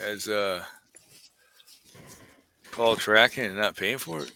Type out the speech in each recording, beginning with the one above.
has uh call tracking and not paying for it.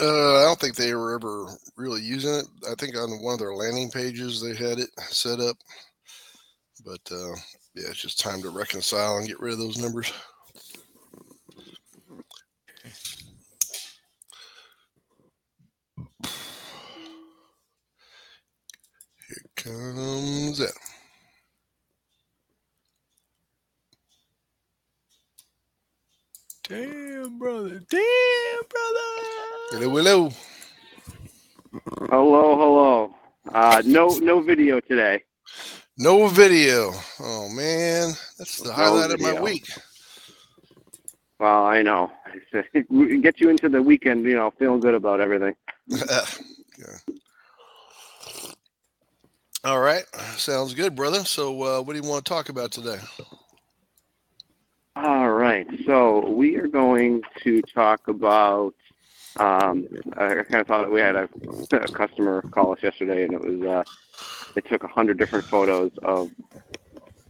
Uh, I don't think they were ever really using it. I think on one of their landing pages they had it set up, but uh, yeah, it's just time to reconcile and get rid of those numbers. Here comes that. Damn, brother. Damn, brother. Hello, hello. Hello, hello. Uh, no, no video today. No video. Oh man, that's the No highlight of my week. Well, I know. Get you into the weekend, you know, feeling good about everything. Yeah. All right, sounds good, brother. So, uh, what do you want to talk about today? All right. So we are going to talk about. Um, I kind of thought we had a, a customer call us yesterday, and it was uh, they took a hundred different photos of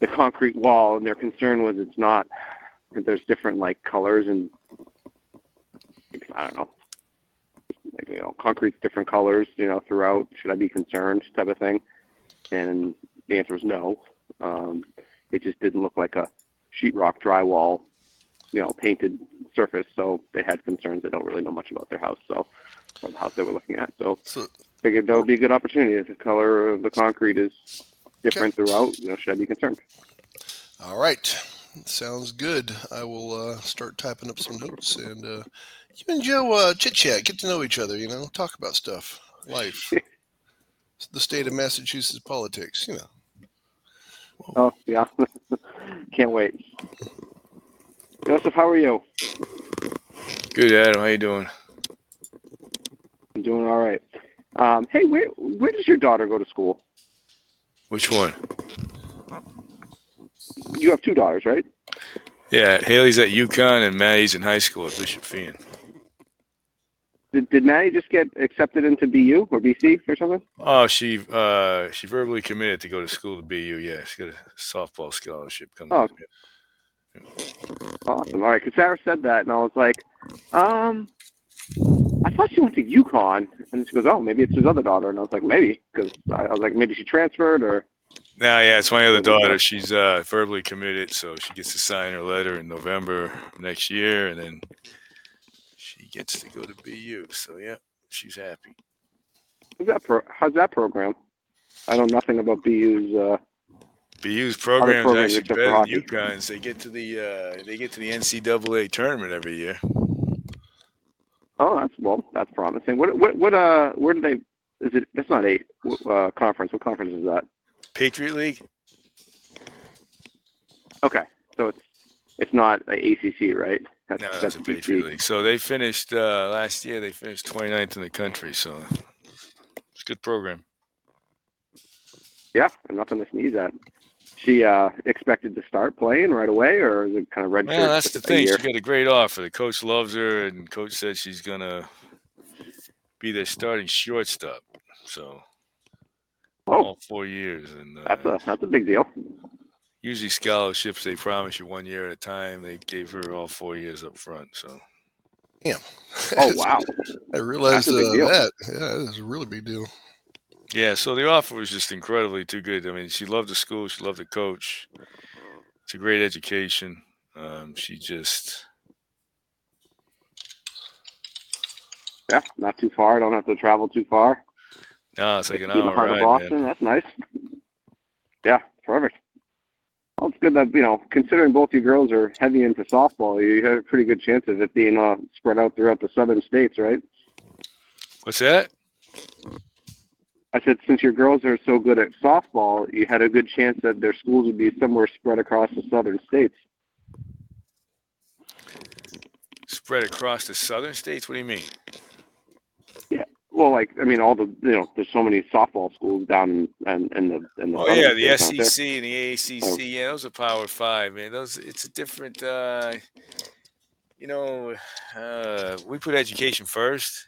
the concrete wall, and their concern was it's not. There's different like colors and I don't know, like you know, concrete's different colors, you know, throughout. Should I be concerned, type of thing? And the answer was no. Um, it just didn't look like a sheetrock drywall, you know, painted surface. So they had concerns. They don't really know much about their house, so or the house they were looking at. So So, figured that would be a good opportunity. If the color of the concrete is different throughout, you know, should I be concerned? all right, sounds good. I will uh, start typing up some notes, and uh, you and Joe uh, chit chat, get to know each other. You know, talk about stuff, life, the state of Massachusetts politics. You know. Oh yeah, can't wait. Joseph, how are you? Good, Adam. How you doing? I'm doing all right. Um, hey, where where does your daughter go to school? Which one? You have two daughters, right? Yeah, Haley's at UConn and Maddie's in high school at Bishop Feehan. Did, did Maddie just get accepted into BU or BC or something? Oh, she uh she verbally committed to go to school to BU. Yeah, she got a softball scholarship coming. Oh. up. Awesome. All right, because Sarah said that, and I was like, um, I thought she went to UConn, and she goes, oh, maybe it's his other daughter, and I was like, maybe, because I, I was like, maybe she transferred or. No, yeah, it's my other There we go. daughter. She's uh, verbally committed, so she gets to sign her letter in November next year, and then she gets to go to BU. So yeah, she's happy. How's that pro- How's that program? I know nothing about BU's. Uh, BU's program is programs actually better than UConn's. They get to the uh, they get to the NCAA tournament every year. oh, that's well, that's promising. What what what uh where do they? Is it? That's not a uh, conference. What conference is that? Patriot League. Okay, so it's it's not a ACC, right? That's, No, that's a Patriot League. So they finished uh, last year. They finished 29th in the country. So it's a good program. Yeah, nothing to sneeze at. She uh expected to start playing right away, or is it kind of red Well, shirt that's the a thing. year? She got a great offer. The coach loves her, and coach said she's gonna be their starting shortstop. So Oh, all four years, and uh, that's a that's a big deal. usually scholarships they promise you one year at a time. They gave her all four years up front. So damn. Oh wow, I realized That's a big uh, that. Yeah, that is a really big deal. Yeah, so the offer was just incredibly too good. I mean, she loved the school. She loved the coach. It's a great education. Um, she just yeah, not too far. I Don't have to travel too far. no, it's like an in the hour heart of. Boston. Man. That's nice. Yeah, perfect. Well, it's good that you know, considering both you girls are heavy into softball, you have a pretty good chance of it being uh, spread out throughout the southern states, right? What's that? I said, since your girls are so good at softball, you had a good chance that their schools would be somewhere spread across the southern states. Spread across the southern states? What do you mean? Yeah. Well, like I mean, all the you know, there's so many softball schools down in and in, the in the. Oh yeah, the states, aren't there? SEC and the ACC. Yeah, those are Power Five, man. Those it's a different. uh You know, uh we put education first,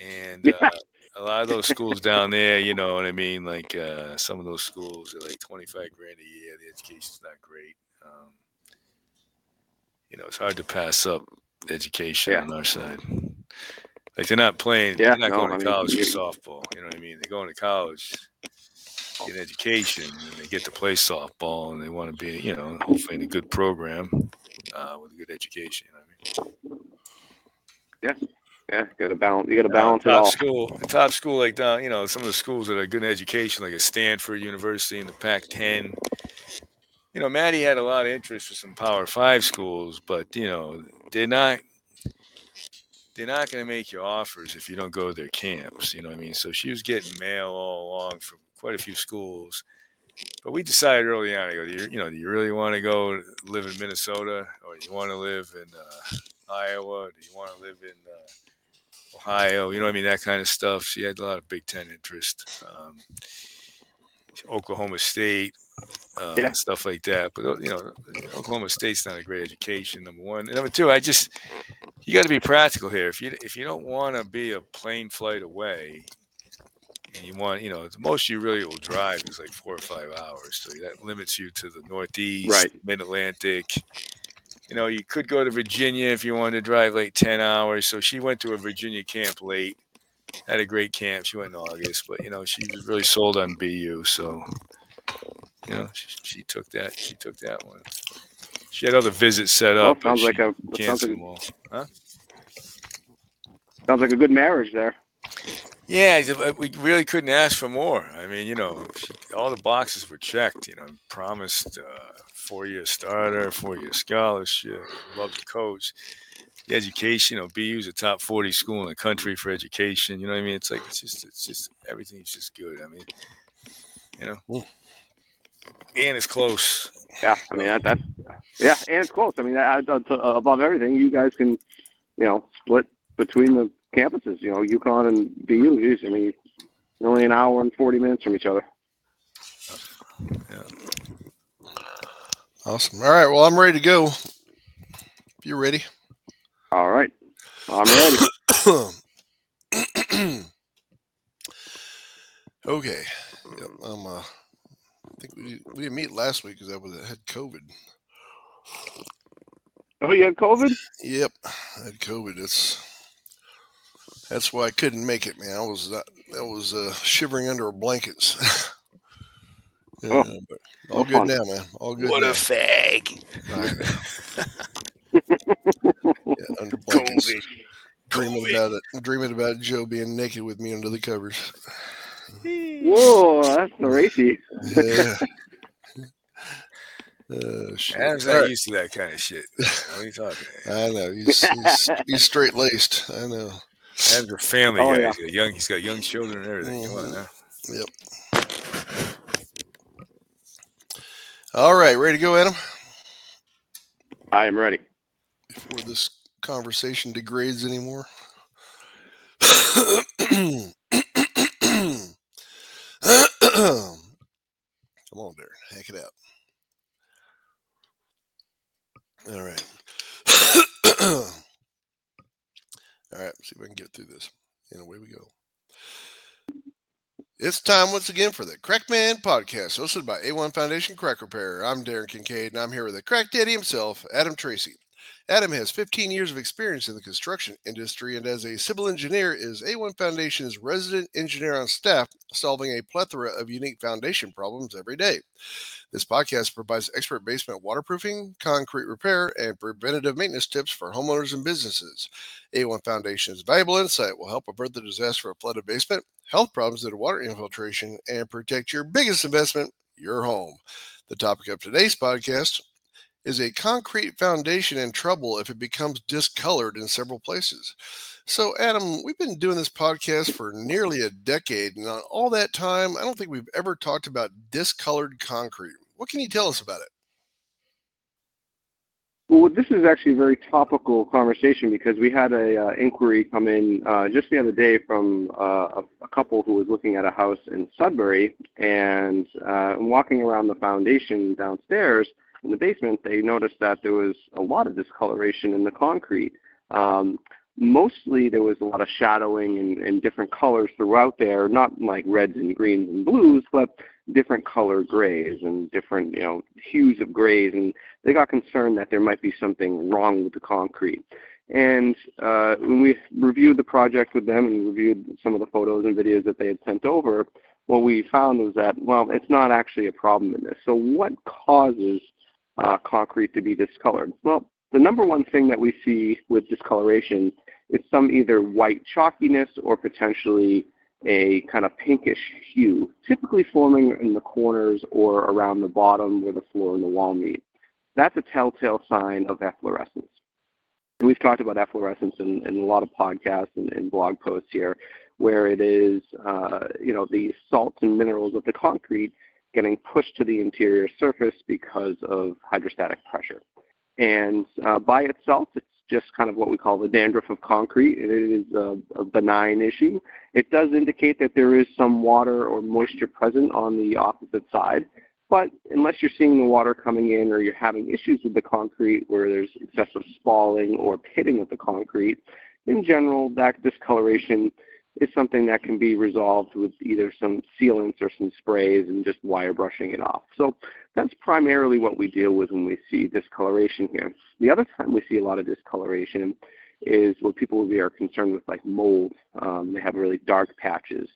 and uh, a lot of those schools down there, you know what I mean. Like uh some of those schools are like twenty five grand a year. The education's not great. Um, you know, it's hard to pass up education Yeah. on our side. Like they're not playing. Yeah, they're not no, going to I mean, college for softball. You know what I mean? They're going to college, get an education, and they get to play softball, and they want to be, you know, hopefully in a good program uh, with a good education. You know what I mean? Yeah, got to balance. You got to balance it top all. school, top school like down, you know, some of the schools that are good in education, like a Stanford University in the Pac-10. You know, Maddie had a lot of interest for some Power Five schools, but you know, they're not. They're not going to make you offers if you don't go to their camps. You know what I mean? So she was getting mail all along from quite a few schools, but we decided early on. I go, you, you know, do you really want to go live in Minnesota, or do you want to live in uh, Iowa? Do you want to live in uh, Ohio, you know what I mean, that kind of stuff. She had a lot of Big Ten interest, um, Oklahoma State, uh, Yeah. stuff like that. But you know, Oklahoma State's not a great education. Number one, and number two, I just you got to be practical here. If you if you don't want to be a plane flight away, and you want, you know, the most you really will drive is like four or five hours. So that limits you to the Northeast, Right. Mid Atlantic. You know, you could go to Virginia if you wanted to drive like 10 hours. So she went to a Virginia camp late, had a great camp. She went in August, but, you know, she was really sold on BU. So, you know, she, she took that. She took that one. She had other visits set Well, up. sounds like a sounds like. Huh? sounds like a good marriage there. Yeah, uh, we really couldn't ask for more. I mean, you know, all the boxes were checked. You know, promised uh, four-year starter, four-year scholarship, love the coach, the education. You know, BU's a top forty school in the country for education. You know what I mean? It's like it's just it's just everything's just good. I mean, you know, and it's close. Yeah, I mean that, that's yeah, and it's close. I mean, that, that's, uh, above everything, you guys can, you know, split between the campuses. You know, UConn and BU. Geez, I mean, only an hour and forty minutes from each other. Awesome. All right. Well, I'm ready to go. If you're ready. All right, I'm ready. okay. Yep, I'm. Uh, I think we we didn't meet last week because I was I had COVID. oh, you had COVID? Yep, I had COVID. That's that's why I couldn't make it, man. I was that I was uh, shivering under our blankets. yeah, Oh, but all no good fun. now, man. All good. What a fag! I know. yeah, under blankets, COVID. dreaming COVID. about it. Dreaming about Joe being naked with me under the covers. Whoa, that's the racy. Yeah. Uh, shit. Adam's not right. used to that kind of shit. What are you talking? About? I know he's he's, he's straight laced. I know. Adam's a family Oh, guy. yeah. He's got young. He's got young children and everything. Come on Mhm. now. All right, ready to go, Adam? I am ready. Before this conversation degrades anymore. Come on, Darren, hack it out. All right. All right, see if I can get through this. And away we go. It's time once again for the Crack Man podcast, hosted by A1 Foundation Crack Repair. I'm Darren Kincaid, and I'm here with the crack daddy himself, Adam Tracy. Adam has 15 years of experience in the construction industry and as a civil engineer is A1 Foundation's resident engineer on staff, solving a plethora of unique foundation problems every day. This podcast provides expert basement waterproofing, concrete repair, and preventative maintenance tips for homeowners and businesses. A1 Foundation's valuable insight will help avert the disaster of flooded basement, health problems due to water infiltration, and protect your biggest investment, your home. The topic of today's podcast is a concrete foundation in trouble if it becomes discolored in several places. So, Adam, we've been doing this podcast for nearly a decade, and on all that time, I don't think we've ever talked about discolored concrete. What can you tell us about it? Well, this is actually a very topical conversation because we had a uh, inquiry come in uh, just the other day from uh, a, a, couple who was looking at a house in Sudbury, and uh, walking around the foundation downstairs in the basement, they noticed that there was a lot of discoloration in the concrete. Um, mostly there was a lot of shadowing and, and different colors throughout there, not like reds and greens and blues, but different color grays and different, you know, hues of grays. And they got concerned that there might be something wrong with the concrete. And uh, when we reviewed the project with them and reviewed some of the photos and videos that they had sent over, what we found was that, well, it's not actually a problem in this. So what causes uh, concrete to be discolored? Well, the number one thing that we see with discoloration is some either white chalkiness or potentially a kind of pinkish hue, typically forming in the corners or around the bottom where the floor and the wall meet. That's a telltale sign of efflorescence. And we've talked about efflorescence in, in a lot of podcasts and, and, blog posts here, where it is, uh, you know, the salts and minerals of the concrete getting pushed to the interior surface because of hydrostatic pressure. And uh, by itself, it's just kind of what we call the dandruff of concrete. It is a, a, benign issue. It does indicate that there is some water or moisture present on the opposite side, but unless you're seeing the water coming in or you're having issues with the concrete where there's excessive spalling or pitting of the concrete, in general, that discoloration is something that can be resolved with either some sealants or some sprays and just wire brushing it off. So that's primarily what we deal with when we see discoloration here. The other time we see a lot of discoloration is what people are concerned with, like mold. Um, they have really dark patches.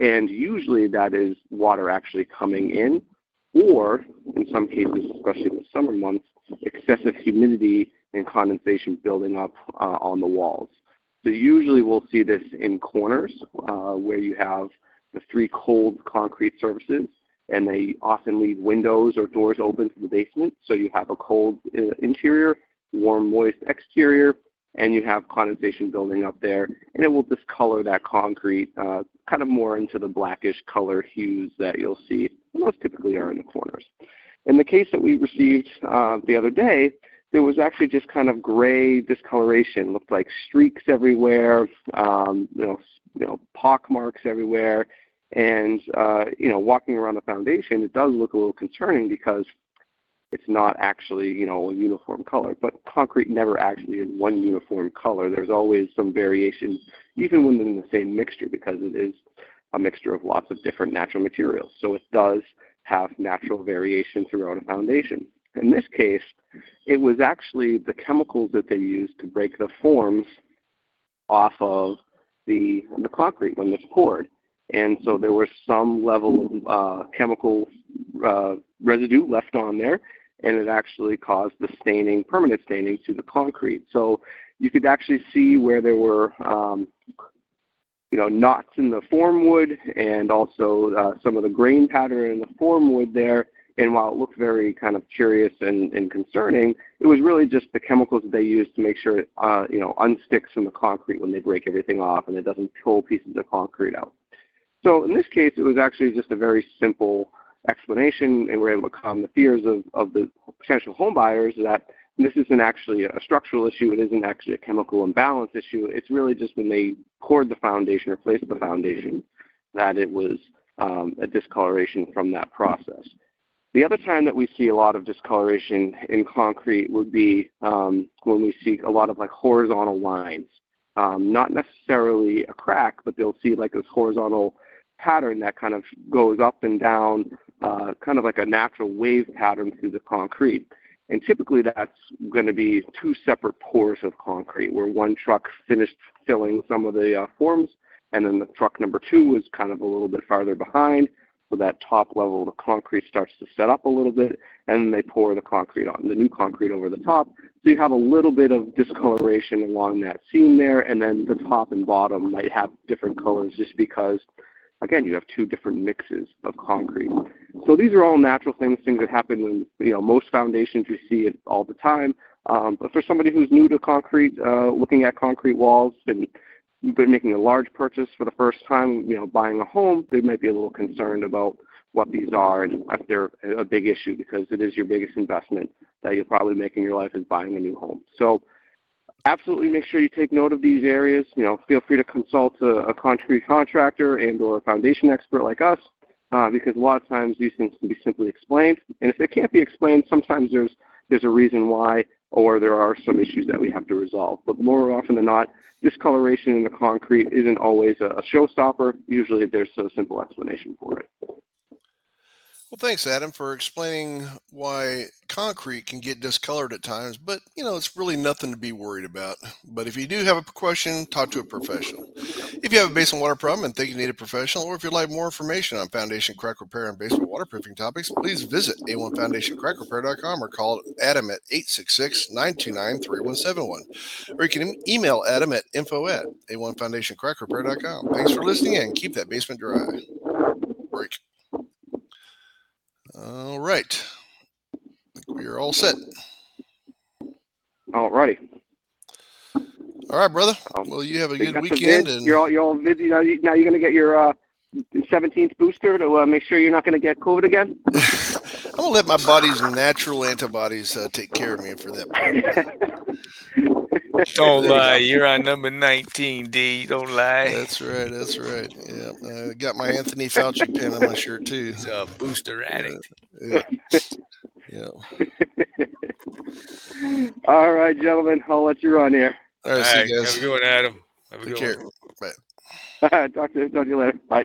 And usually that is water actually coming in, or in some cases, especially in the summer months, excessive humidity and condensation building up uh, on the walls. So usually we'll see this in corners uh, where you have the three cold concrete surfaces and they often leave windows or doors open to the basement. So you have a cold uh, interior, warm, moist exterior, and you have condensation building up there, and it will discolor that concrete uh, kind of more into the blackish color hues that you'll see. Those typically are in the corners. In the case that we received uh, the other day, there was actually just kind of gray discoloration. Looked like streaks everywhere, um, you know, you know, pock marks everywhere, and uh, you know, walking around the foundation, it does look a little concerning because it's not actually you know a uniform color. But concrete never actually is one uniform color. There's always some variation, even within the same mixture, because it is a mixture of lots of different natural materials. So it does have natural variation throughout a foundation. In this case, it was actually the chemicals that they used to break the forms off of the, the concrete when it's poured. And so there was some level of uh, chemical uh, residue left on there, and it actually caused the staining, permanent staining to the concrete. So you could actually see where there were, um, you know, knots in the form wood and also uh, some of the grain pattern in the form wood there and while it looked very kind of curious and, and concerning, it was really just the chemicals that they used to make sure it, uh, you know, unsticks from the concrete when they break everything off and it doesn't pull pieces of concrete out. So in this case, it was actually just a very simple explanation, and we're able to calm the fears of, of the potential home buyers that this isn't actually a structural issue. It isn't actually a chemical imbalance issue. It's really just when they poured the foundation or placed the foundation that it was um, a discoloration from that process. The other time that we see a lot of discoloration in concrete would be um, when we see a lot of like horizontal lines. Um, not necessarily a crack, but they'll see like this horizontal pattern that kind of goes up and down, uh, kind of like a natural wave pattern through the concrete. And typically that's going to be two separate pours of concrete where one truck finished filling some of the uh, forms and then the truck number two was kind of a little bit farther behind. So that top level of the concrete starts to set up a little bit and then they pour the concrete on, the new concrete over the top. So you have a little bit of discoloration along that seam there and then the top and bottom might have different colors just because again, you have two different mixes of concrete. So these are all natural things, things that happen in you know most foundations. You see it all the time. Um, but for somebody who's new to concrete, uh, looking at concrete walls and been making a large purchase for the first time, you know, buying a home, they might be a little concerned about what these are and if they're a big issue because it is your biggest investment that you'll probably make in your life is buying a new home. So absolutely make sure you take note of these areas. You know, feel free to consult a, a concrete contractor and or a foundation expert like us, uh, because a lot of times these things can be simply explained. And if they can't be explained, sometimes there's there's a reason why, or there are some issues that we have to resolve. But more often than not, discoloration in the concrete isn't always a, a showstopper. Usually, there's a simple explanation for it. Well, thanks, Adam, for explaining why concrete can get discolored at times, but you know, it's really nothing to be worried about. But if you do have a question, talk to a professional. If you have a basement water problem and think you need a professional, or if you'd like more information on foundation crack repair and basement waterproofing topics, please visit a1foundationcrackrepair.com or call Adam at 866-929-3171. Or you can email Adam at info at a1foundationcrackrepair.com. Thanks for listening and keep that basement dry. Break. All right. we are all set. All righty. All right, brother. Um, well, you have a good weekend. And... You're all you're all busy now. You, you're going to get your uh, 17th booster to uh, make sure you're not going to get COVID again. I'm going to let my body's natural antibodies uh, take care of me for that. Don't lie. You're on number 19, D. Don't lie. That's right. That's right. Yeah. I uh, got my Anthony Fauci pin on my shirt, too. He's a booster addict. Yeah. yeah. All right, gentlemen. I'll let you run here. All right. All right see you guys. Have a good one, Adam. Have a Take good care. one. Bye. talk, to, talk to you later. Bye.